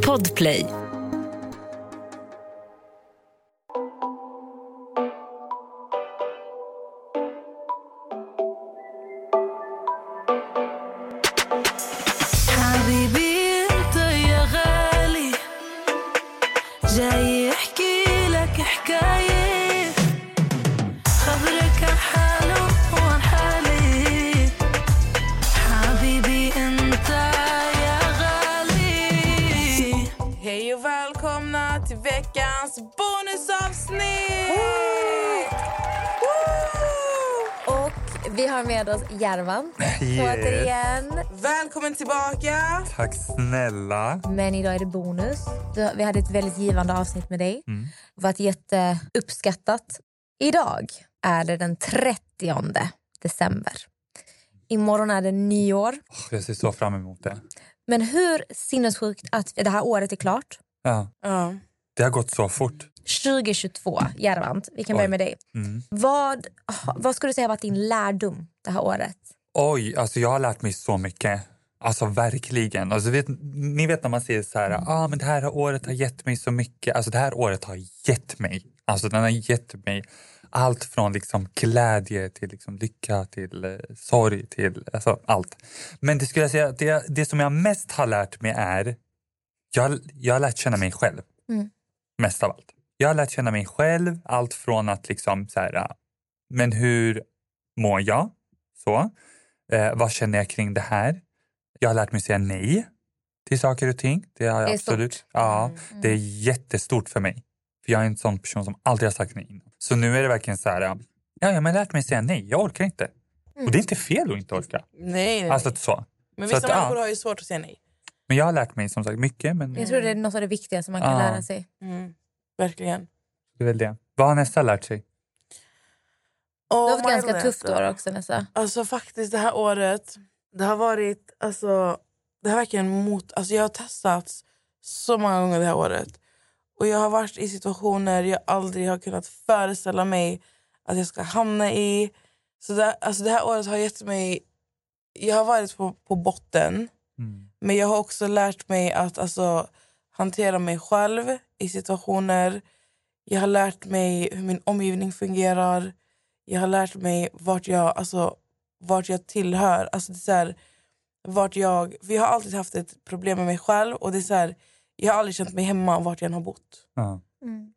Podplay. Men idag är det bonus. Vi hade ett väldigt givande avsnitt med dig. Mm. Det var jätteuppskattat. Idag är det den 30 december. Imorgon är det nyår. Jag ser så fram emot det. Men hur sinnessjukt att det här året är klart. Ja, Ja. det har gått så fort. 2022, Järvant. Vi kan börja Oj. med dig. Mm. Vad, vad skulle du säga har varit din lärdom det här året? Oj, alltså jag har lärt mig så mycket. Alltså verkligen. Alltså, vet, ni vet när man säger så här, ah, men det här året har gett mig så mycket. Alltså det här året har gett mig. Alltså den har gett mig allt från liksom glädje till liksom lycka till eh, sorg till alltså, allt. Men det skulle jag säga, det, det som jag mest har lärt mig är, jag, jag har lärt känna mig själv. Mm. Mest av allt. Jag har lärt känna mig själv, allt från att liksom så här, ah, men hur mår jag? Så. Eh, vad känner jag kring det här? Jag har lärt mig säga nej till saker och ting. Det har jag Det är absolut. stort. Ja, Mm. det är jättestort för mig. För jag är en sån person som aldrig har sagt nej. Så nu är det verkligen så här, ja, ja jag har lärt mig säga nej. Jag orkar inte. Och det är inte fel att inte orka. Nej, nej. Alltså så. men så vissa att, ja. människor har ju svårt att säga nej. Men jag har lärt mig som sagt mycket. Men Jag tror det är något av det viktigaste man kan Ja. lära sig. Mm. Verkligen. det är väl det. Vad har Nessa lärt sig? Har Oh haft my ganska God, tufft år också Nessa. Alltså faktiskt det här året, det har varit, alltså, det har verkligen mot, alltså jag har testats så många gånger det här året. Och jag har varit i situationer jag aldrig har kunnat föreställa mig att jag ska hamna i. Så det, alltså det här året har gett mig, jag har varit på, på botten. Mm. Men jag har också lärt mig att alltså, hantera mig själv i situationer. Jag har lärt mig hur min omgivning fungerar. Jag har lärt mig vart jag, alltså, vart jag tillhör. Alltså, det är så här, vart jag, för jag har alltid haft ett problem med mig själv. Och det är så här, jag har aldrig känt mig hemma vart jag än har bott. Ja.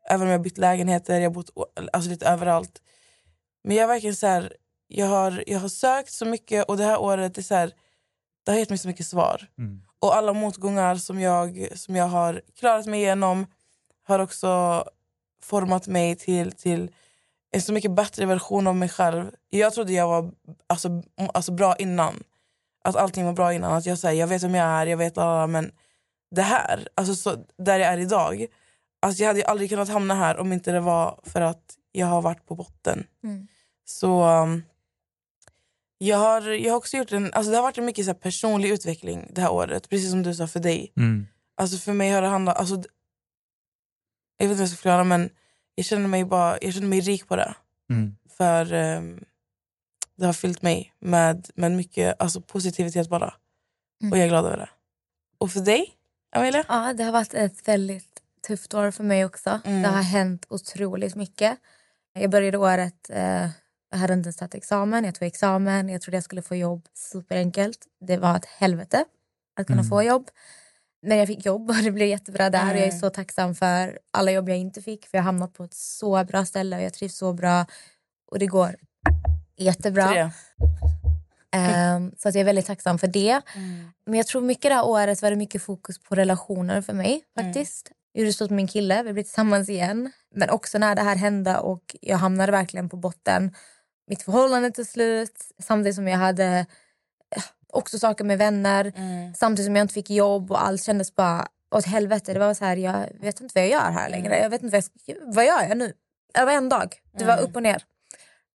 Även om jag har bytt lägenheter, jag har bott alltså, lite överallt. Men jag verkligen så här, jag har, jag har sökt så mycket och det här året är så här, det har gett mig så mycket svar. Mm. Och alla motgångar som jag, som jag har klarat mig igenom har också format mig till, till en så mycket bättre version av mig själv. Jag trodde jag var alltså, alltså bra innan. Att allting var bra innan. Att jag, säger jag vet vem jag är, jag vet alla, men det här, alltså så, där jag är idag. Alltså jag hade ju aldrig kunnat hamna här om inte det var för att jag har varit på botten. Mm. Så um, jag, har, jag har också gjort en, alltså det har varit en mycket så här personlig utveckling det här året. Precis som du sa för dig. Mm. Alltså för mig har det handlat... Alltså, jag vet inte vad jag ska förklara men jag känner mig, bara, jag känner mig rik på det. Mm. För um, det har fyllt mig med, med mycket alltså, positivitet bara. Mm. Och jag är glad över det. Och för dig, Amelia? Ja, det har varit ett väldigt tufft år för mig också. Mm. Det har hänt otroligt mycket. Jag började året, eh, jag hade inte ens tagit examen, jag tog examen, jag trodde jag skulle få jobb superenkelt. Det var ett helvete att kunna Mm. få jobb. Men jag fick jobb och det blev jättebra där. Och jag är Mm. så tacksam för alla jobb jag inte fick för jag har hamnat på ett så bra ställe och jag trivs så bra. Och det går jättebra. Ehm, så att jag är väldigt tacksam för det. Mm. Men jag tror mycket det här året var det mycket fokus på relationer för mig faktiskt. Jag gjorde slut med min kille, vi blev tillsammans igen. Men också när det här hände och jag hamnade verkligen på botten. Mitt förhållande till slut, samtidigt som jag hade också saker med vänner. Mm. Samtidigt som jag inte fick jobb och allt kändes bara åt helvete. Det var så här, jag vet inte vad jag gör här längre. Jag vet inte vad jag vad gör jag nu? Det var en dag. Det var Mm. upp och ner.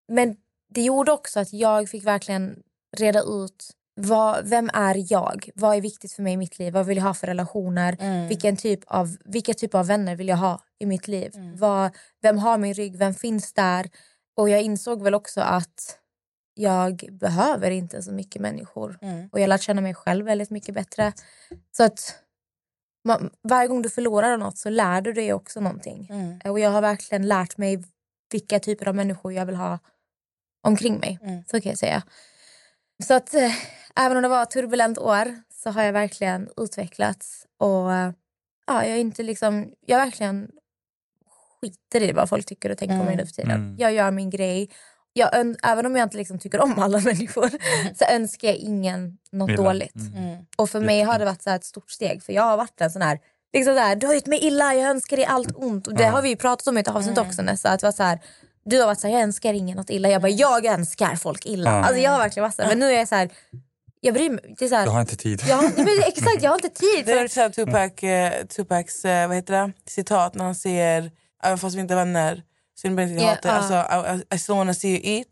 Men det gjorde också att jag fick verkligen reda ut vad, vem är jag? Vad är viktigt för mig i mitt liv? Vad vill jag ha för relationer? Mm. Vilken typ av, vilka typ av vänner vill jag ha i mitt liv? Mm. Vad, vem har min rygg? Vem finns där? Och jag insåg väl också att jag behöver inte så mycket människor. Mm. Och jag har lärt känna mig själv väldigt mycket bättre. Så att man, varje gång du förlorar något så lär du dig också någonting. Mm. Och jag har verkligen lärt mig vilka typer av människor jag vill ha omkring mig. Mm. Så kan jag säga. Så att eh, även om det var ett turbulent år så har jag verkligen utvecklats. Och eh, ja, jag är inte liksom, jag verkligen skiter i vad folk tycker och tänker om mig Mm. nu för tiden. Mm. Jag gör min grej. Jag, även om jag inte liksom tycker om alla människor så önskar jag ingen något Illa. dåligt. Mm. Mm. Och för mig har det varit så här ett stort steg. För jag har varit en sån här, liksom så här du har gjort mig illa, jag önskar dig allt ont. Och det Ja. har vi ju pratat om i ett avsnitt Mm. också Nessa. Att det var så här, du har varit så här, jag önskar ingen något illa. Jag bara, jag önskar folk illa. Ja. Alltså jag har verkligen varit så här. Men nu är jag så här, jag bryr mig. Det är så här, Jag har inte tid. jag, har- men exakt, jag har inte tid. Det är såhär Tupac, eh, Tupacs eh, vad heter det? citat när han säger även fast vi inte är vänner så är det bara inte Ja, hatar. Alltså, I, I, still wanna see you eat,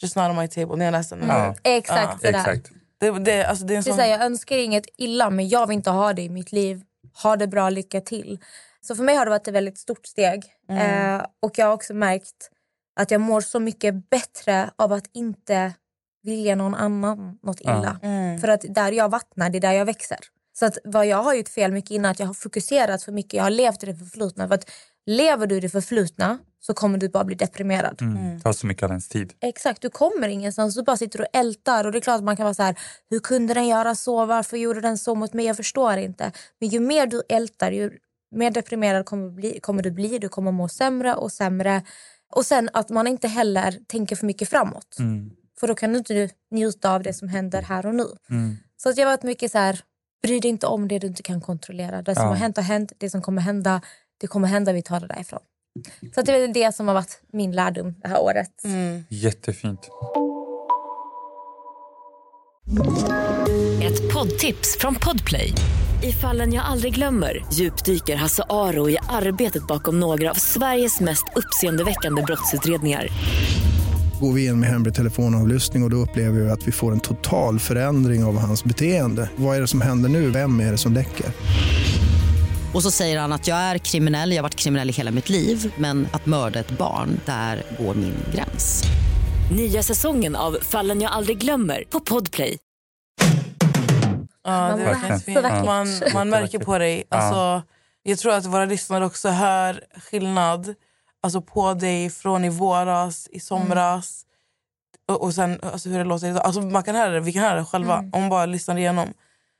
just not on my table. När jag läste den. Ja. exakt sådär. Exakt. Det, det, alltså, det är en Det är sån... så här, jag önskar inget illa men jag vill inte ha det i mitt liv. Ha det bra, lycka till. Så för mig har det varit ett väldigt stort steg. Mm. Eh, och jag har också märkt att jag mår så mycket bättre av att inte vilja någon annan något illa. Mm. För att där jag vattnar, det är där jag växer. Så att vad jag har gjort fel mycket innan, att jag har fokuserat för mycket, jag har levt i det förflutna. För att lever du i det förflutna så kommer du bara bli deprimerad. Mm. Det tar så mycket av ens tid. Exakt, du kommer ingenstans. Du bara sitter och ältar. Och det är klart att man kan vara så här, hur kunde den göra så? Varför gjorde den så mot mig? Jag förstår inte. Men ju mer du ältar, ju mer deprimerad kommer, du bli, kommer du bli. Du kommer må sämre och sämre. Och sen att man inte heller tänker för mycket framåt. Mm. För då kan du inte njuta av det som händer här och nu. Mm. Så att jag har varit mycket så här, bry dig inte om det du inte kan kontrollera. Det som Ja. har hänt har hänt. Det som kommer hända, det kommer hända. Vi tar det därifrån. Så att det är väl det som har varit min lärdom det här året. Mm. Jättefint. Ett poddtips från Podplay. I fallen jag aldrig glömmer djupdyker Hasse Aro i arbetet bakom några av Sveriges mest uppseendeväckande brottsutredningar. Går vi in med hemlig telefonavlyssning och, och då upplever vi att vi får en total förändring av hans beteende. Vad är det som händer nu? Vem är det som läcker? Och så säger han att jag är kriminell, jag har varit kriminell i hela mitt liv men att mörda ett barn, där går min gräns. Nya säsongen av Fallen jag aldrig glömmer på Podplay. Ja, Man det är vackert. Man, man märker på dig. Ja. Alltså, jag tror att våra lyssnare också hör skillnad alltså, på dig från i våras, i somras och, och sen alltså, hur det låter idag. Alltså, man kan höra det, vi kan höra det själva om man bara lyssnar igenom.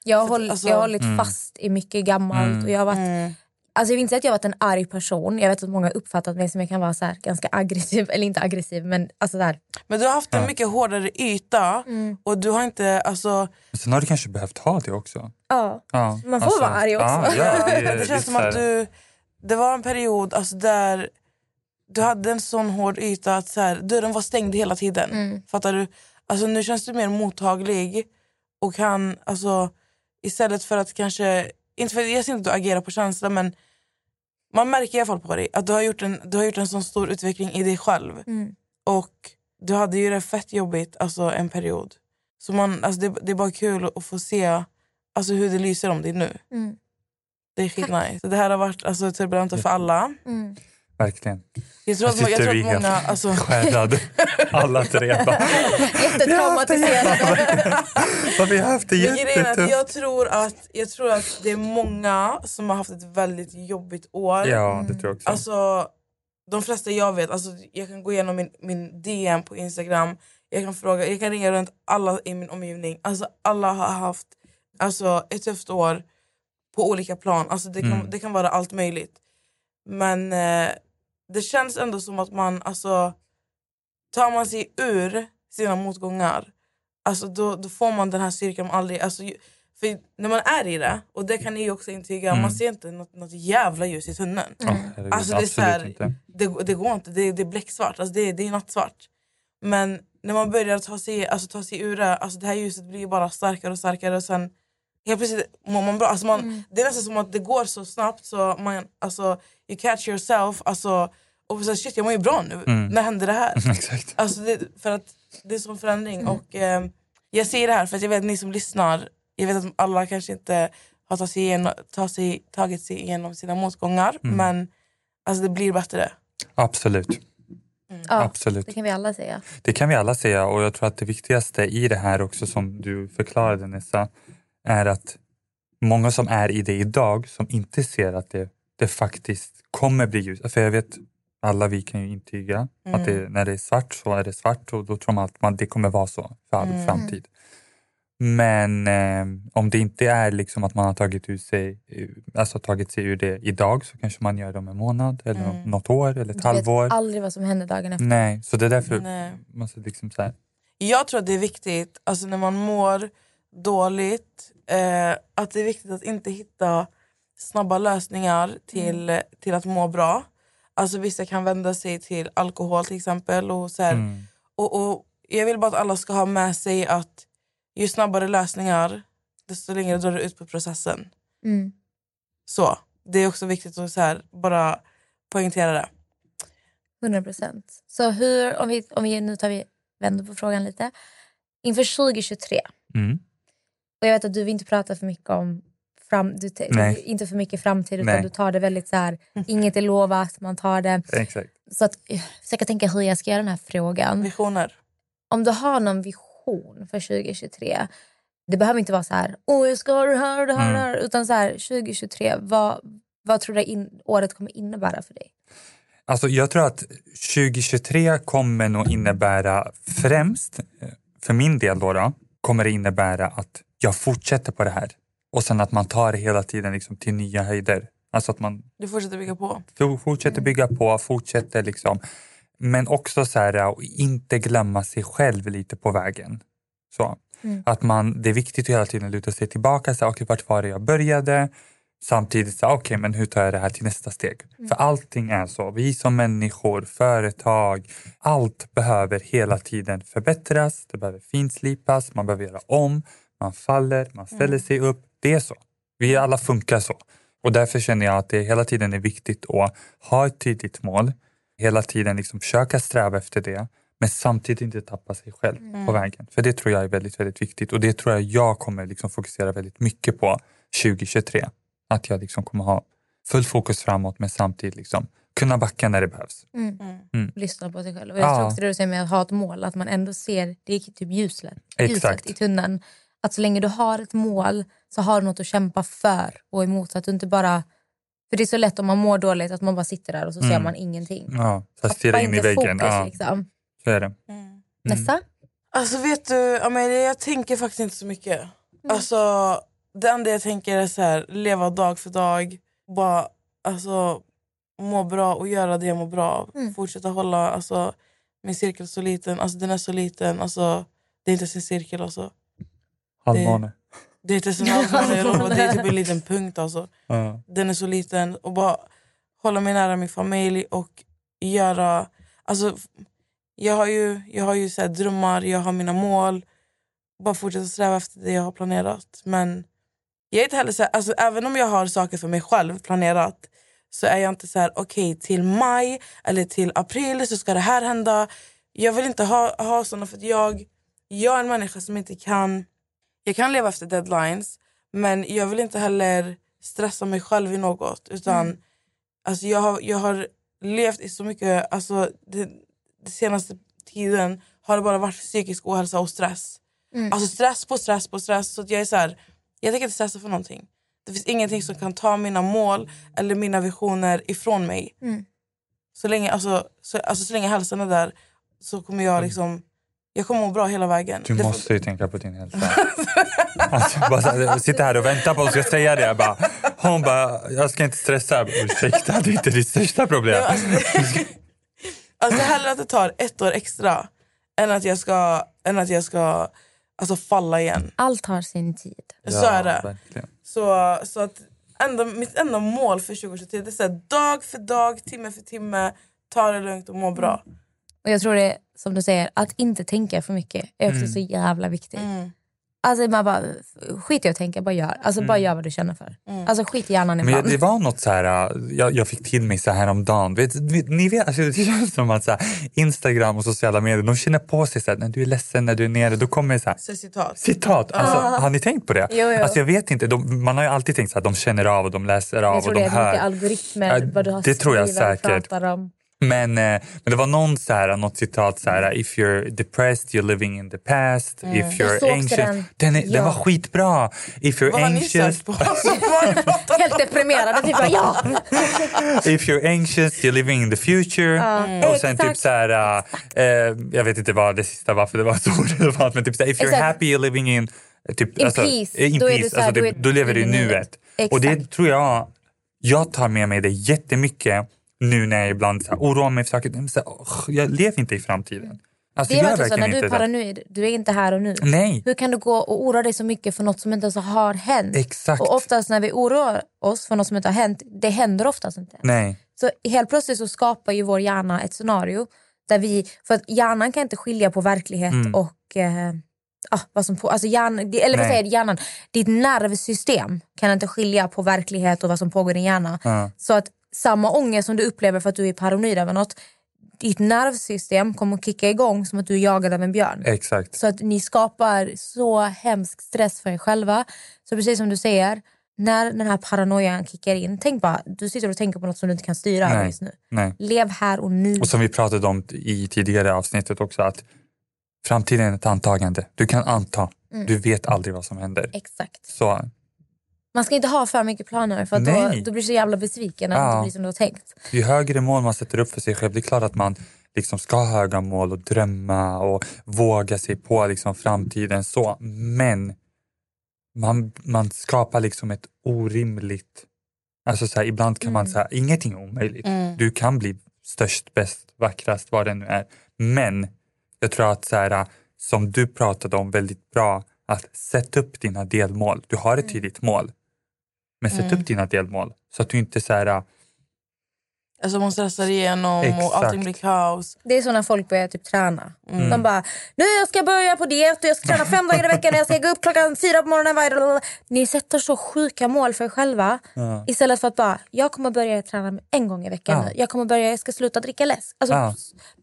Jag har, Så, hållit, alltså- jag har hållit Mm. fast i mycket gammalt. Mm. Och jag, har varit, Mm. alltså jag vill inte säga att jag har varit en arg person. Jag vet att många har uppfattat mig som jag kan vara så här, ganska aggressiv. Eller inte aggressiv, men alltså där. Men du har haft en mycket hårdare yta Mm. och du har inte... Alltså, Men sen har du kanske behövt ha det också. Ja. Ja. Man får vara arg också. Ja, ja, det, är det känns som att du... Det var en period alltså, där du hade en sån hård yta att så här, dörren var stängd hela tiden. Mm. Fattar du? Alltså, nu känns du mer mottaglig och kan alltså, istället för att kanske... Inte för, jag ser inte att du agerar på känsla men man märker i alla fall på dig att du har gjort en, du har gjort en sån stor utveckling i dig själv. Mm. Och du hade ju det fett jobbigt alltså, en period. Så man, alltså, det, det är bara kul att få se alltså, hur det lyser om dig nu. Mm. Det är skitnice. Så Det här har varit alltså, turbulent för alla. Mm. Verkligen. Jag tror att, jag sitter tror vi att många... Alltså, skärrade. Alla tre. Jättetraumatiserade. "Ja, Vi har haft det jättetufft. jag, tror att, jag tror att det är många som har haft ett väldigt jobbigt år. Ja, det tror jag också. Alltså, de flesta jag vet, alltså, jag kan gå igenom min, min DM på Instagram, jag kan, fråga, jag kan ringa runt alla i min omgivning. Alltså, alla har haft alltså, ett tufft år på olika plan. Alltså, det, kan, Mm. det kan vara allt möjligt. Men eh, det känns ändå som att man, alltså, tar man sig ur sina motgångar, alltså, då, då får man den här styrkan man aldrig... Alltså, för när man är i det, och det kan ni ju också intyga, Mm. man ser inte något, något jävla ljus i tunneln. Herregud, Alltså, det är så här-. Det, det går inte, det, det är becksvart, alltså, det, det är nattsvart. Men när man börjar ta sig, alltså, ta sig ur det, alltså, det här ljuset blir bara starkare och starkare och sen helt plötsligt mår man bra. Alltså, man, Det är nästan som att det går så snabbt så man, alltså, you catch yourself alltså, och så, shit jag mår ju bra nu, Mm. när hände det här? Exakt. Alltså det, för att det är sån förändring. Och, eh, jag säger det här för att jag vet att ni som lyssnar, jag vet att alla kanske inte har tagit sig igenom, ta sig, tagit sig igenom sina motgångar. Mm. Men alltså, det blir bättre. Absolut. Ja, Absolut. det kan vi alla säga. Det kan vi alla säga och jag tror att det viktigaste i det här också som du förklarade Nessa är att många som är i det idag som inte ser att det, det faktiskt kommer bli ljus. För jag vet, alla vi kan ju intyga att Mm. det, när det är svart så är det svart och då tror man att man, det kommer vara så för all Mm. framtid. Men eh, om det inte är liksom att man har tagit, ut sig, alltså tagit sig ur det idag så kanske man gör det om en månad eller Mm. något år eller ett Du vet halvår. aldrig vad som händer dagen efter. Nej, så det är därför Nej. man måste liksom så här, Jag tror att det är viktigt, alltså när man mår dåligt, eh, att det är viktigt att inte hitta snabba lösningar till, till att må bra. Alltså vissa kan vända sig till alkohol till exempel. Och, så här, mm, och, och Jag vill bara att alla ska ha med sig att ju snabbare lösningar desto längre drar det ut på processen. Mm. Så, Det är också viktigt att så här, bara poängtera det. 100 procent. Så hur, om vi, om vi, nu tar vi vänder på frågan lite. Inför 2023, mm, och jag vet att du vill inte prata för mycket om fram, du, Nej. inte för mycket framtid utan Nej. du tar det väldigt så här, inget är lovat, man tar det. exakt. Så att, eh, försöka tänka hur jag ska göra den här frågan. Visioner. Om du har någon vision för 2023, det behöver inte vara så här, åh jag ska ha det här och det här, Mm. här utan så här, 2023, vad, vad tror du in, året kommer innebära för dig? Alltså jag tror att 2023 kommer nog innebära främst, eh, för min del då, då kommer det innebära att jag fortsätter på det här. Och sen att man tar det hela tiden liksom till nya höjder. Alltså att man Du fortsätter bygga på. fortsätter bygga på, fortsätter liksom. Men också så här, att inte glömma sig själv lite på vägen. Så. Mm. Att man, det är viktigt att hela tiden luta sig tillbaka. Så, här, okay, vart var det jag började? Samtidigt, okej, men hur tar jag det här till nästa steg? För allting är så. Vi som människor, företag, allt behöver hela tiden förbättras. Det behöver finslipas, man behöver göra om, man faller, man ställer sig upp. Det är så. Vi alla funkar så. Och därför känner jag att det hela tiden är viktigt att ha ett tydligt mål. Hela tiden liksom försöka sträva efter det. Men samtidigt inte tappa sig själv på vägen. För det tror jag är väldigt, väldigt viktigt. Och det tror jag jag kommer liksom fokusera väldigt mycket på 2023. Att jag liksom kommer ha full fokus framåt men samtidigt liksom kunna backa när det behövs. Lyssna på sig själv. Och jag tror Ja. också det du säger med att ha ett mål, att man ändå ser, det är typ ljuset, ljuset Exakt. i tunneln. Att så länge du har ett mål så har du något att kämpa för och emot. Så att du inte bara, för det är så lätt om man mår dåligt att man bara sitter där och så ser Mm. man ingenting. Ja, så att stirra Tappa in i väggen. Fokus, Ja, liksom. så är det. Nästa? Alltså vet du, Amelia, jag tänker faktiskt inte så mycket. Alltså, det enda jag tänker är så här, leva dag för dag. Bara alltså, må bra och göra det jag mår bra av. Fortsätta hålla alltså, min cirkel så liten. Alltså, den är så liten. Alltså, det är inte ens en cirkel. Alltså. Halvmåne. Det ens en halvmåne. Det är typ en liten punkt. Alltså. Ja. Den är så liten. Och bara hålla mig nära min familj och göra... Alltså, jag har ju, jag har ju så här drömmar, jag har mina mål. Bara fortsätta sträva efter det jag har planerat. Men jag är inte heller så här, alltså, även om jag har saker för mig själv planerat så är jag inte så här, okej till maj eller till april så ska det här hända. Jag vill inte ha, ha såna för att jag, jag är en människa som inte kan... Jag kan leva efter deadlines men jag vill inte heller stressa mig själv i något. Utan alltså, jag, har, jag har levt i så mycket... Alltså, det, det senaste tiden har det bara varit psykisk ohälsa och stress. Alltså stress på stress på stress. Så att jag är så här, jag tänker inte stressa för någonting. Det finns ingenting som kan ta mina mål eller mina visioner ifrån mig. Så, länge, alltså, så, alltså, så länge hälsan är där så kommer jag liksom... Jag kommer må bra hela vägen. Du Det måste ju tänka på din hälsa. Alltså, bara sitter här och väntar på att hon ska säga det. Jag bara, hon bara, jag ska inte stressa. Ursäkta, det är inte ditt största problem. Alltså, det- alltså hellre att det tar ett år extra än att jag ska, än att jag ska alltså, falla igen. Allt har sin tid. så är det. verkligen. Så, så att enda, mitt enda mål för 2023 det är så här, dag för dag, timme för timme, ta det lugnt och må bra. Och jag tror det som du säger, att inte tänka för mycket är också så jävla viktigt. Alltså man bara, skit i att tänka, bara gör. Alltså bara gör vad du känner för. Alltså skit i hjärnan Men ibland. jag, det var något så här, äh, jag, jag fick till mig så här om dagen. Vet, ni vet, alltså, det känns som att så här, Instagram och sociala medier, de känner på sig så här, när du är ledsen, när du är nere, då kommer det så här, Så citat. citat. Alltså, Har ni tänkt på det? Jo, jo. Alltså, jag vet inte, de, man har ju alltid tänkt så här, de känner av och de läser av jag tror och det de är mycket hör. algoritmer, Ja, vad du har det tror jag säkert. pratar om. Men, eh, men det var någon så här, något citat så här, if you're depressed you're living in the past, if Mm. Jag you're anxious. den. Den, är, den Ja. var skitbra. If you're Vad anxious? Alltså, ni pratat Helt deprimerade. Typ, ja! if you're anxious you're living in the future. Och sen typ exakt. så här, eh, jag vet inte vad det sista var för det var så relevant, men typ så här, if you're Exakt. happy you're living in eh, Typ, In peace. In Då peace. så här, Alltså, då typ, då lever du i nuet. nuet. Och det Exakt. tror jag, jag tar med mig det jättemycket nu när jag ibland så här, oroar mig för saker. Så här, "Åh, jag lever inte i framtiden. Alltså, Det verkligen så, när du är paranoid, du är inte här och nu. Nej, Hur kan du gå och oroa dig så mycket för något som inte ens har hänt? exakt. Och oftast när vi oroar oss för något som inte har hänt, det händer oftast inte. Nej. Så helt plötsligt så skapar ju vår hjärna ett scenario där vi, för att hjärnan kan inte skilja på verklighet Mm. och eh, ah, vad som på, alltså hjärnan, eller vad säger hjärnan, ditt nervsystem kan inte skilja på verklighet och vad som pågår i din hjärna. Ja. Så att samma ångest som du upplever för att du är paranoid över något, ditt nervsystem kommer att kicka igång som att du är jagad av en björn. Exakt. Så att ni skapar så hemsk stress för er själva. Så precis som du säger, när den här paranoian kickar in, tänk bara, du sitter och tänker på något som du inte kan styra över just nu. Nej. Lev här och nu. Och som vi pratade om i tidigare avsnittet också att framtiden är ett antagande. Du kan anta. Mm. Du vet aldrig vad som händer. Exakt. Så Man ska inte ha för mycket planer för att då, då blir du så jävla besviken när det Ja. inte blir som du har tänkt. ju högre mål man sätter upp för sig själv, det är klart att man liksom ska ha höga mål och drömma och våga sig på liksom framtiden så. Men man, man skapar liksom ett orimligt... Alltså så här, ibland kan man Mm. säga ingenting är omöjligt. Mm. Du kan bli störst, bäst, vackrast, vad det nu är. Men jag tror att så här, som du pratade om väldigt bra, att sätta upp dina delmål. Du har ett Mm. tydligt mål. Men sätt upp dina delmål så att du inte så här, Alltså man stressar igenom Exakt. och allting blir kaos. Det är så när folk börjar typ träna. Mm. De bara, nu jag ska börja på diet och jag ska träna fem dagar i veckan och jag ska gå upp klockan fyra på morgonen varje dag. Ni sätter så sjuka mål för er själva. Ja. Istället för att bara, jag kommer börja träna en gång i veckan Ja. Jag kommer börja, jag ska sluta dricka läsk. Alltså, Ja.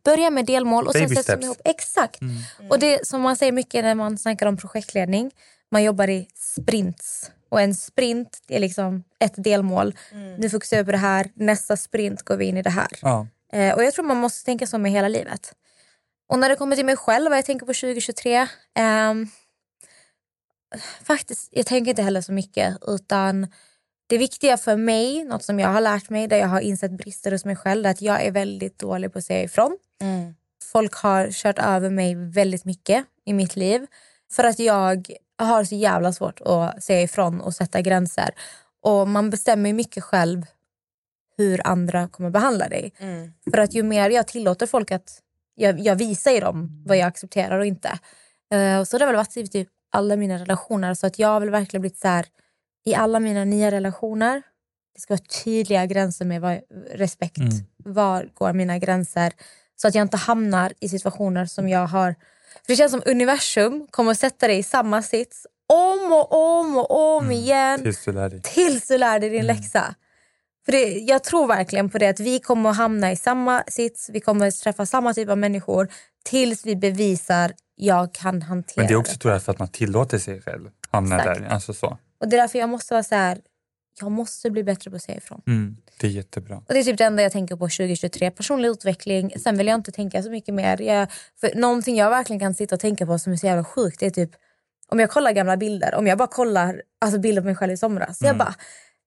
Börja med delmål och sen Baby sätter steps. man ihop. Exakt. Och det som man säger mycket när man snackar om projektledning, man jobbar i sprints. Och en sprint det är liksom ett delmål. Nu fokuserar vi på det här, nästa sprint går vi in i det här. ja. Eh, och jag tror man måste tänka så med hela livet. Och när det kommer till mig själv, vad jag tänker på 2023. ehm, faktiskt, jag tänker inte heller så mycket. Utan det viktiga för mig, något som jag har lärt mig, där jag har insett brister hos mig själv, är att jag är väldigt dålig på att säga ifrån. Mm. Folk har kört över mig väldigt mycket i mitt liv. För att jag har så jävla svårt att säga ifrån och sätta gränser. Och man bestämmer ju mycket själv hur andra kommer behandla dig. Mm. För att ju mer jag tillåter folk att... Jag, jag visar ju dem vad jag accepterar och inte. Eh, och så har det väl varit i typ alla mina relationer. Så att jag har väl verkligen blivit så här... I alla mina nya relationer, det ska vara tydliga gränser med vad, respekt. Mm. Var går mina gränser? Så att jag inte hamnar i situationer som jag har... För det känns som universum kommer att sätta dig i samma sits om och om och om igen Tills du lär dig. tills du lär dig din Mm. läxa. För det, jag tror verkligen på det att vi kommer att hamna i samma sits, vi kommer att träffa samma typ av människor tills vi bevisar jag kan hantera Men det är också tror jag för att man tillåter sig själv hamna Exakt. där. Alltså så. Och det är därför jag måste vara så här, jag måste bli bättre på att säga ifrån. Mm, det är jättebra. Och det är typ det enda jag tänker på 2023. Personlig utveckling. Sen vill jag inte tänka så mycket mer. Jag, för någonting jag verkligen kan sitta och tänka på som är så jävla sjukt det är typ om jag kollar gamla bilder. Om jag bara kollar alltså bilder på mig själv i somras. Jag bara,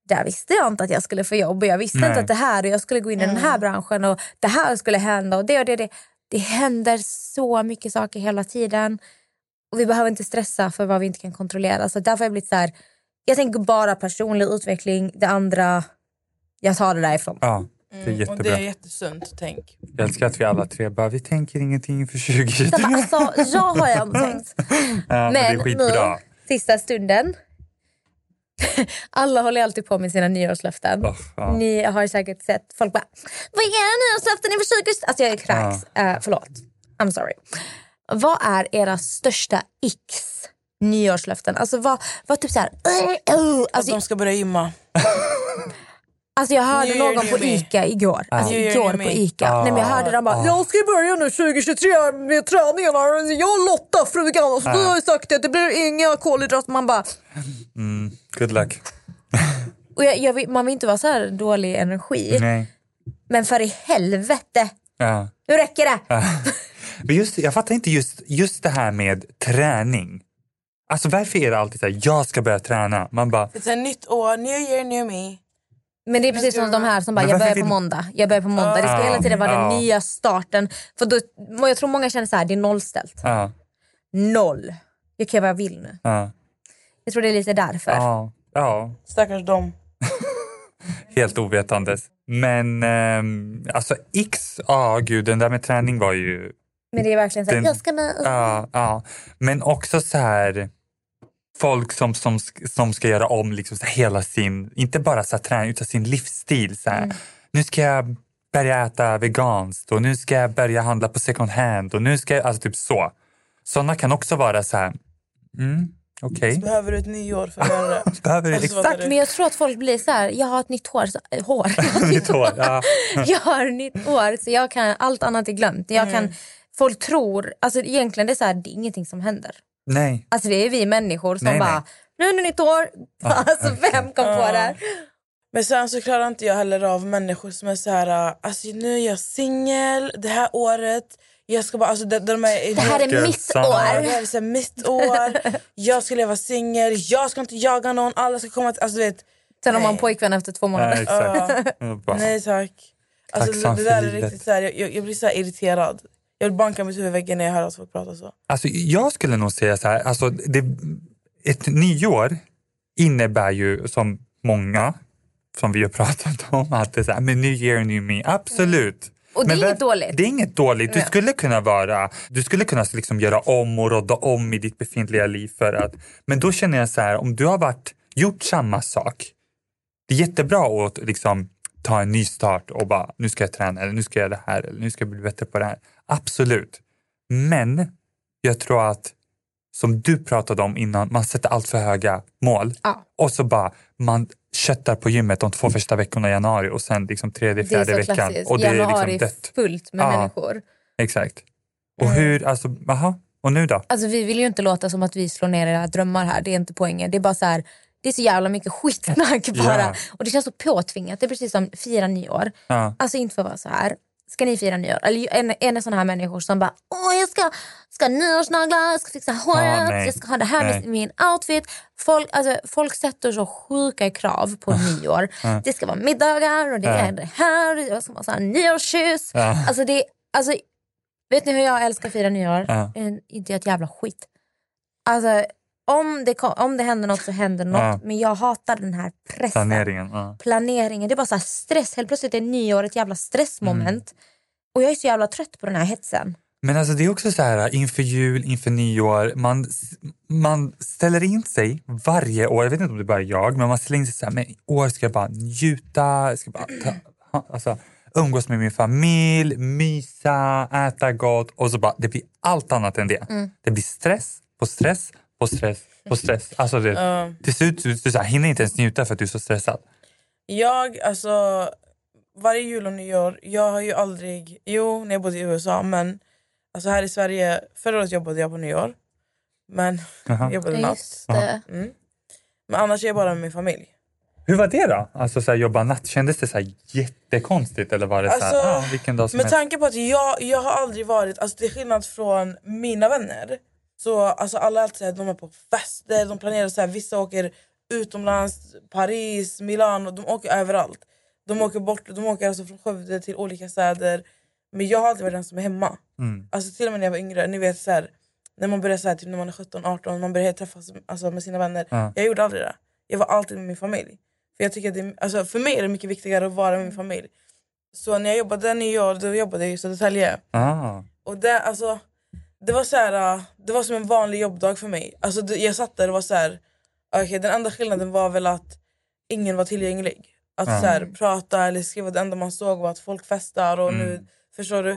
där visste jag inte att jag skulle få jobb. Och jag visste Nej. inte att det här och jag skulle gå in i den här branschen och det här skulle hända och det och det. Det, det händer så mycket saker hela tiden. Och vi behöver inte stressa för vad vi inte kan kontrollera. Så därför har jag blivit så här, jag tänker bara personlig utveckling. Det andra, jag tar det därifrån. Ja, det är Mm. Och jättebra. det är jättesunt tänk. Jag älskar att vi alla tre bara, vi tänker ingenting för 2023. Jag bara, alltså, jag har jag inte tänkt. Ja, men det är Men nu, sista stunden. Alla håller alltid på med sina nyårslöften. Oh, ja. Ni har säkert sett folk bara, vad är era nyårslöften inför 20... Alltså jag är kräks. Uh, förlåt. I'm sorry. Vad är era största x nyårslöften? Alltså vad, vad typ såhär... Uh, uh, Att alltså, de ska börja gymma. alltså jag hörde New någon new på me. Ica igår. Alltså New year, igår new på me. Ica. Ah, Nej, men jag hörde dem bara, ah. jag ska börja nu 2023 med träningarna. Jag och Lotta, frugan, och så Ah. har jag sagt att det blir inga kolhydrater. Man bara, Mm, good luck. Och jag, jag man vill inte vara så här dålig energi. Nej. Men för i helvete, Ja. nu räcker det. Men just, jag fattar inte just, just det här med träning. Alltså varför är det alltid så här, jag ska börja träna? Man bara, Det är ett nytt år, new year, new me. Men det är precis som de här som bara, jag börjar på måndag. Jag börjar på måndag. Det ska hela tiden vara den ja. nya starten. För då, jag tror många känner så här, det är nollställt. ja, Noll. Jag kan göra vad jag vill nu. ja, Jag tror det är lite därför. ja, ja, Stackars dem. helt ovetandes. Men ehm, alltså X, ja gud den där med träning var ju, Men det är verkligen så här, Den- jag ska med. ja, ja. Men också så här folk som, som, som ska göra om liksom så hela sin, inte bara så träning utan sin livsstil. Så här. Nu ska jag börja äta veganskt och nu ska jag börja handla på second hand och nu ska jag, alltså typ så. Sådana kan också vara så här, mm, okej. Behöver du ett nyår för att göra det? Behöver Alltså, Exakt, men jag tror att folk blir så här, jag har ett nytt hår. Så, äh, hår. Mitt hår, ja. jag har ett nytt år så jag kan, allt annat är glömt. Jag Mm. kan, folk tror, alltså egentligen det är, så här, det är ingenting som händer. Nej. Alltså det är vi människor som Nej, nej. bara, nu är det nytt år. Alltså vem kom på det här? Men sen så klarar inte jag heller av människor som är så här, alltså nu är jag singel det här året. Jag ska bara, alltså de, de är, Det här är mitt sant. det år. här är så här mitt år, jag ska leva singel, jag ska inte jaga någon, alla ska komma till... Alltså, du vet, Sen har man Nej. pojkvän efter två månader. exakt. Jag bara, nej tack. Alltså, det, det där är riktigt så här, jag, jag blir så här irriterad. Jag vill banka mitt huvud i väggen när jag hör att folk pratar så. Alltså, jag skulle nog säga så här, alltså, det, ett nyår innebär ju som många som vi har pratat om att det är så här, men new year, new me, absolut. Och det är Men inget dåligt. Det är inget dåligt. Du Nej. skulle kunna vara, du skulle kunna liksom göra om och rodda om i ditt befintliga liv för att, men då känner jag så här, om du har varit, gjort samma sak, det är jättebra att liksom ta en ny start och bara, nu ska jag träna eller nu ska jag göra det här eller nu ska jag bli bättre på det här. Absolut. Men jag tror att som du pratade om innan, man sätter allt för höga mål Ja. och så bara man köttar på gymmet de två första veckorna i januari och sen liksom tredje, är fjärde veckan klassiskt. och det är Januari liksom dött. fullt med Ja. människor. Exakt. Och hur, alltså, aha, och nu då? Alltså vi vill ju inte låta som att vi slår ner era drömmar här. Det är inte poängen. Det är bara så här, det är så jävla mycket skitsnack bara. Ja. Och det känns så påtvingat. Det är precis som fira nyår. Ja. Alltså inte för att vara så här. Ska ni fira nyår? Eller en, en är sån här människor som bara Åh, jag ska, ska nyårsnaglar, jag ska fixa håret, nej. jag ska ha det här med Nej. min outfit. Folk, alltså, folk sätter så sjuka krav på nyår. Det ska vara middagar och det Ja. är det här. Det ska vara så här nyårskyss. Alltså det, alltså, vet ni hur jag älskar att fira nyår? Eh, Inte ett jävla skit. Alltså, om det, kom, om det händer något så händer något. Ja. Men jag hatar den här pressen. Planeringen. Ja. Planeringen. Det är bara så stress. Helt plötsligt är nyår ett jävla stressmoment. Mm. Och jag är så jävla trött på den här hetsen. Men alltså det är också så här inför jul, inför nyår, man, man ställer in sig varje år, jag vet inte om det bara är jag, men man ställer in sig så här, men i år ska jag bara njuta, jag ska bara ta, alltså, umgås med min familj, mysa, äta gott och så bara, det blir allt annat än det. Det blir stress på stress på stress på stress. Alltså det, Ja. till slut du, du så här, hinner inte ens njuta för att du är så stressad. Jag, alltså varje jul och nyår, jag har ju aldrig, jo när jag bodde i USA men alltså här i Sverige, förra året jobbade jag på nyår. Men Jaha. jag jobbade natt. Mm. Men annars är jag bara med min familj. Hur var det då? Alltså så här, jobba natt, kändes det så här jättekonstigt eller var det så här, Alltså, ah, vilken dag som Med helst? tanke på att jag, jag har aldrig varit, alltså till skillnad från mina vänner så alltså alla alltid så här, de är på fester, de planerar så här, vissa åker utomlands, Paris, Milano, de åker överallt. De åker bort, de åker alltså från Skövde till olika städer. Men jag har alltid varit den som är hemma. Mm. Alltså till och med när jag var yngre, ni vet så här, när man börjar så här, typ när man är 17-18, man börjar träffas alltså, med sina vänner. Ja. Jag gjorde aldrig det. Jag var alltid med min familj. För jag tycker att det, alltså, för mig är det mycket viktigare att vara med min familj. Så när jag jobbade nyår, då jobbade jag i Södertälje. Ah. Och det, alltså, det var så här, äh, det var som en vanlig jobbdag för mig. Alltså, jag satt där och var så här, okay, den enda skillnaden var väl att ingen var tillgänglig. Att Ja. så här, prata eller skriva, det enda man såg var att folk festar och Mm. nu, förstår du?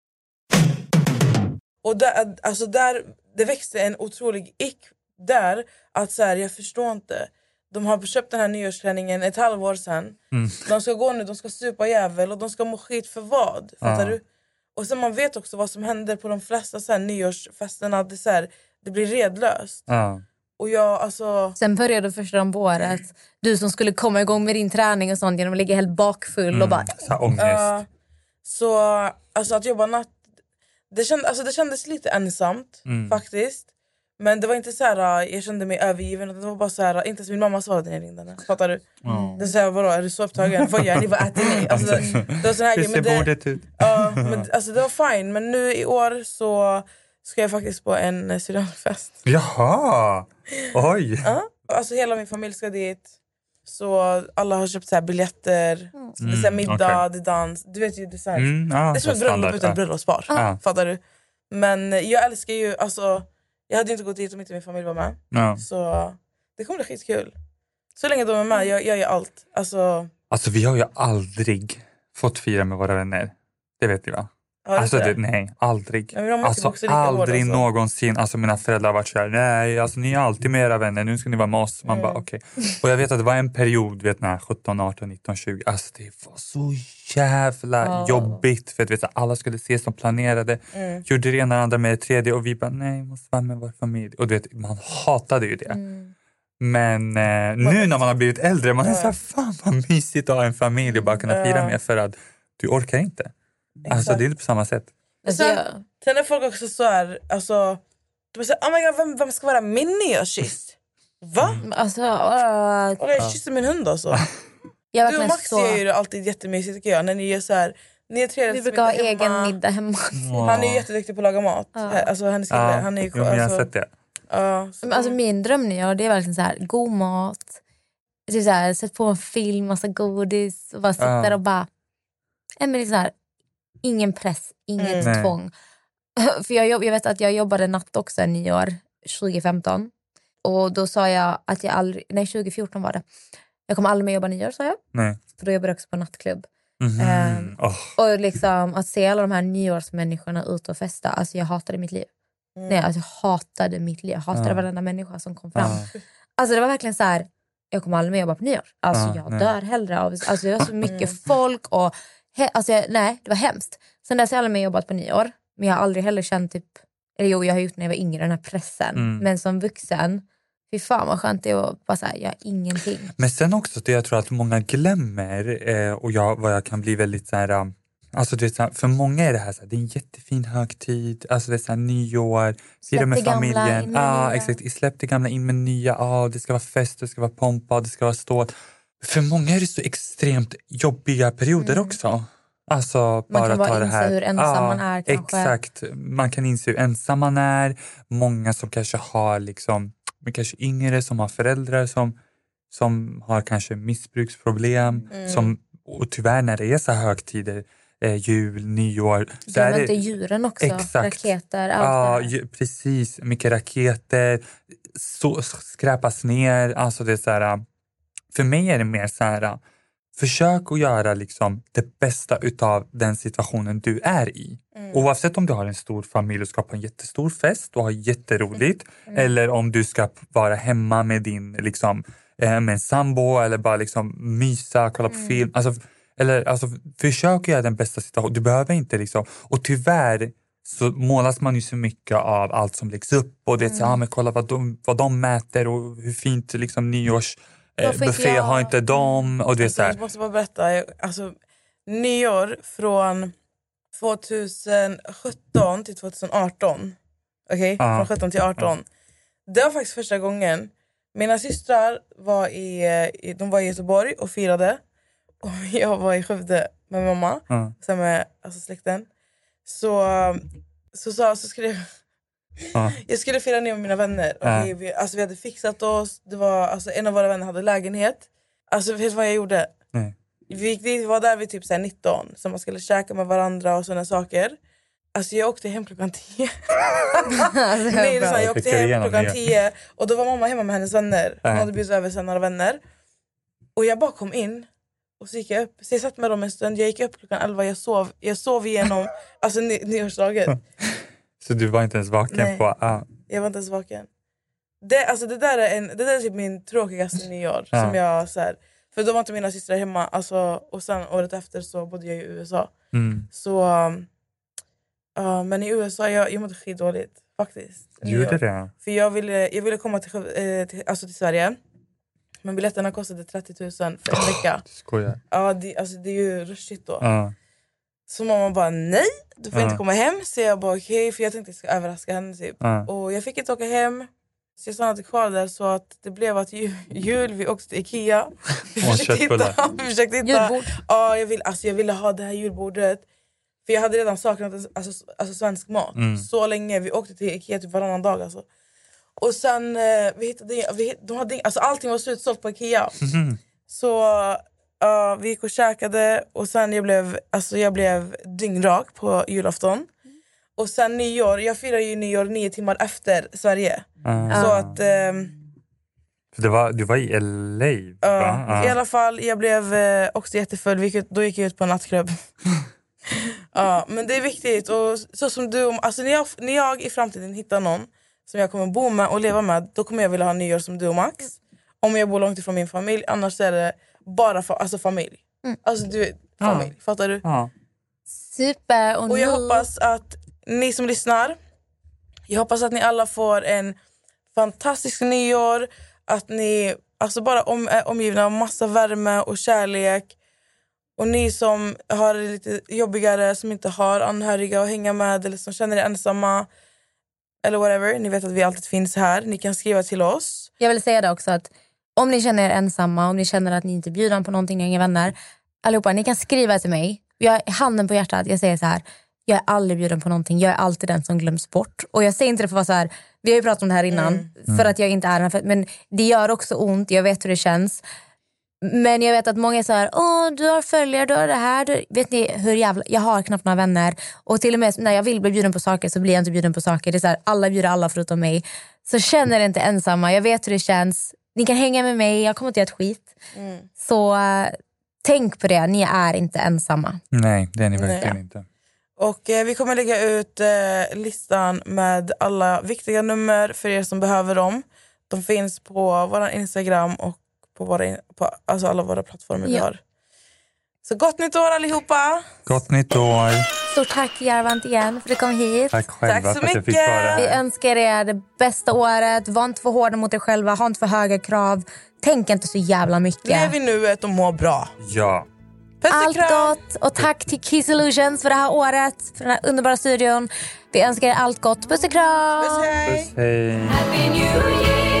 Och där, alltså där, det växte en otrolig ick där. Att så här, jag förstår inte. De har köpt den här nyårsklänningen ett halvår sedan. Mm. De ska gå nu, de ska supa jävel och de ska må skit för vad? Fattar Ja. du? Och sen man vet också vad som händer på de flesta så här, nyårsfesterna. Det, så här, det blir redlöst. Ja. Och jag alltså... Sen började första på året. Du som skulle komma igång med din träning och sånt genom att ligga helt bakfull och bara... Mm. Så ångest. Ja, så alltså att jobba natt, det, känd, alltså det kändes lite ensamt Mm. faktiskt. Men det var inte så här, jag kände mig övergiven. Det var bara så här, inte ens min mamma svarade när jag ringde henne. Fattar du? Ja. Det sa vadå, är du så upptagen? Vad gör ni? Vad äter ni? Alltså, det, det var sån här Hur ser det, bordet ut? ja, men, alltså, det var fine. Men nu i år så ska jag faktiskt på en eh, syrianfest. Jaha! Oj! Ja, alltså hela min familj ska dit. Så alla har köpt så här biljetter, det är så här Mm, middag, är dans. Du vet ju, det är, så här, Mm, ja, det är som ett så bröllop utan ja. bröllopspar. Ja. Fattar du? Men jag älskar ju, alltså, jag hade inte gått dit om inte min familj var med. Ja. Så det kommer bli skitkul. Så länge de är med, jag, jag gör allt. Alltså, Alltså vi har ju aldrig fått fira med våra vänner. Det vet du va? Alltså, det, nej, aldrig. Ja, Alltså aldrig alltså. någonsin. Alltså mina föräldrar har varit såhär, nej alltså ni är alltid med era vänner, nu ska ni vara med oss. Man Mm. bara okej. Och jag vet att det var en period, vet när 17, 18, 19, 20. Alltså det var så jävla Ja. jobbigt. För att vet, alla skulle ses som planerade. Mm. Gjorde det ena andra med det tredje och vi bara, nej vi måste vara med vår familj. Och du vet, man hatade ju det. Men eh, nu när man har blivit äldre, man är såhär, fan vad mysigt att ha en familj och bara kunna fira med för att du orkar inte. Alltså det är inte på samma sätt. Alltså, sen, jag, sen är folk också så här, alltså, de är så här, oh my God, vem, vem ska vara min nyårskyss? Va? alltså, uh, Och jag kysser min hund alltså. jag är Du och Max så... gör ju det alltid jättemysigt tycker jag. När ni gör så här, ni är trevliga Vi som brukar ha är egen hemma. middag hemma. Han är ju jätteduktig på att laga mat. Alltså, hennes kille, Ja, han är ju jo, men jag har alltså, sett det. ja, så, Men Alltså min drömnyår det är verkligen så här, god mat, typ så här, sätt på en film, massa godis och bara sitta Ja. där och bara... Är så här, ingen press, inget Mm. Tvång. För jag, jobb- jag vet att jag jobbade natt också nyår 2015. Och då sa jag att jag aldrig... Nej, 2014 var det. Jag kommer aldrig mer jobba nyår sa jag. Nej. För då jobbade jag också på nattklubb. Mhm. Ehm, Åh, Och liksom att se alla de här nyårsmänniskorna ute och festa. Alltså jag hatade mitt liv. Nej, alltså jag hatade mitt liv. Jag hatade Ja. varenda människa som kom fram. Ja. Alltså det var verkligen så här. Jag kommer aldrig mer jobba på nyår. Alltså Ja, jag nej. dör hellre av... Alltså det var så mycket folk och... He, alltså jag, nej, det var hemskt. Sen dess har jag aldrig mer jobbat på nyår. Men jag har aldrig heller känt typ... Eller jo, jag har gjort när jag var yngre, den här pressen. Mm. Men som vuxen, fy fan vad skönt det är att bara har ingenting. Men sen också det jag tror att många glömmer eh, och jag, vad jag kan bli väldigt så här, um, alltså det är så här, för många är det här, så här det är en jättefin högtid, alltså det är så här nyår, fira med familjen, ja nya. exakt, släpp det gamla in med nya, ja det ska vara fest, det ska vara pompa, det ska vara stål. För många är det så extremt jobbiga perioder också. Alltså Mm. Man bara kan bara ta det här. hur ensam man är kanske. Exakt, man kan inse hur ensam man är. Många som kanske har liksom, kanske yngre som har föräldrar som, som har kanske missbruksproblem. Mm. Som, och tyvärr när det är så högtider, eh, jul, nyår. Så Glöm är det, inte djuren också. Exakt. Raketer, allt Ja, det precis. Mycket raketer, så, skräpas ner. Alltså det är så här, för mig är det mer så här, försök att göra liksom det bästa utav den situationen du är i. Oavsett om du har en stor familj och ska på en jättestor fest och ha jätteroligt eller om du ska vara hemma med din liksom, eh, med en sambo eller bara liksom mysa, kolla på film. Alltså, eller, alltså, försök att göra den bästa situationen. Du behöver inte liksom, och tyvärr så målas man ju så mycket av allt som läggs upp och det är så, ah, men kolla vad de, vad de mäter och hur fint liksom, nyårs eh, buffé jag? har inte de och det är så här, Jag måste bara berätta. Alltså, nyår från 2017 till 2018. Okej? Ja. Från 17 till 18. Det var faktiskt första gången. Mina systrar var i, i, de var i Göteborg och firade. Och jag var i Skövde med mamma. Ja. Sen med alltså släkten. Så, så, så, så jag... Ja. Jag skulle fira ner med mina vänner. Ja. Okej, vi, alltså, vi hade fixat oss. Det var, alltså, en av våra vänner hade lägenhet. Alltså, vet du vad jag gjorde? Nej. Vi gick dit, vi var där vid typ så här 19. Så man skulle käka med varandra och sådana saker. Alltså jag åkte hem klockan tio. Alltså, Nej, det är så här, Jag åkte hem klockan det. tio och då var mamma hemma med hennes vänner. Hon Ja. hade bjudit över sina några vänner. Och jag bara kom in och så gick jag upp. Så jag satt med dem en stund. Jag gick upp klockan elva. Jag sov, jag sov igenom alltså, ny, nyårsdagen. Så du var inte ens vaken Nej. på... Ah, Jag var inte ens vaken. Det, alltså, det, där är en, det där är typ min tråkigaste nyår. Ja. Som jag, så här, för då var inte mina systrar hemma. Alltså, och sen året efter så bodde jag i USA. mm. Så, ja, men i USA jag, jag mådde skitdåligt faktiskt. Gjorde det? För jag ville, jag ville komma till, eh, till, alltså till Sverige. Men biljetterna kostade 30 000 för en vecka. Du skojar. Ja, det, alltså, det är ju rushigt då. Ja. Så mamma bara nej, du får Ja. inte komma hem. Så jag bara okej, för jag tänkte jag ska överraska henne. Typ. Ja. Och jag fick inte åka hem. Så jag stannade kvar där så att det blev att ju, jul, vi åkte till Ikea. Vi försökte hitta, vi försökte hitta Julbord. ja, jag, vill, alltså, jag ville ha det här julbordet. För jag hade redan saknat alltså, alltså, svensk mat Mm. så länge. Vi åkte till Ikea typ varannan dag. Alltså. Och sen, eh, vi hittade, vi, de hade, alltså, allting var slutsålt på Ikea. Så ja, vi gick och käkade och sen jag blev, alltså, jag blev dyngrak på julafton. Och sen nyår, jag firar ju nyår nio timmar efter Sverige. Ah. Så att, ehm, För det var, du var i LA? ja, va? Ah. i alla fall, jag blev eh, också jättefull. Vi gick då gick jag ut på en nattklubb. ja, men det är viktigt. Och så som du, alltså, när, jag, när jag i framtiden hittar någon som jag kommer bo med och leva med, då kommer jag vilja ha nyår som du och Max. Om jag bor långt ifrån min familj, annars är det bara fa- alltså, familj. Alltså du vet, familj. Fattar du? Ja. Super. Och, Och jag nu- hoppas att ni som lyssnar, jag hoppas att ni alla får en fantastisk nyår. Att ni alltså bara om, är omgivna av massa värme och kärlek. Och ni som har det lite jobbigare, som inte har anhöriga att hänga med eller som känner er ensamma. Eller whatever, ni vet att vi alltid finns här. Ni kan skriva till oss. Jag vill säga det också att om ni känner er ensamma, om ni känner att ni inte är bjudna på någonting, ni har inga vänner. Allihopa, ni kan skriva till mig. Jag handen på hjärtat, jag säger så här. Jag är aldrig bjuden på någonting, jag är alltid den som glöms bort. Och jag säger inte det för att vara så här, vi har ju pratat om det här innan, för att jag inte är den. Men det gör också ont, jag vet hur det känns. Men jag vet att många är så här, åh du har följare, du har det här. Du... Vet ni hur jävla, jag har knappt några vänner. Och till och med när jag vill bli bjuden på saker så blir jag inte bjuden på saker. Det är så här, alla bjuder alla förutom mig. Så känner er inte ensamma, jag vet hur det känns. Ni kan hänga med mig, jag kommer inte göra ett skit. Så eh, tänk på det, ni är inte ensamma. Nej, det är ni verkligen Nej. inte. Och eh, Vi kommer lägga ut eh, listan med alla viktiga nummer för er som behöver dem. De finns på vår Instagram och på, våra, in- på alltså alla våra plattformar vi Ja. har. Så gott nytt år allihopa! Gott nytt år! Stort tack Järvant igen för att du kom hit. Tack själva Tack så för att jag fick mycket. vara Vi här. önskar er det bästa året. Var inte för hårda mot er själva, ha inte för höga krav. Tänk inte så jävla mycket. Lev i nuet och må bra. Ja. Puss Allt kram! gott och tack till Key Solutions för det här året, för den här underbara studion. Vi önskar er allt gott. Puss och kram! Puss, hej! Puss, hej.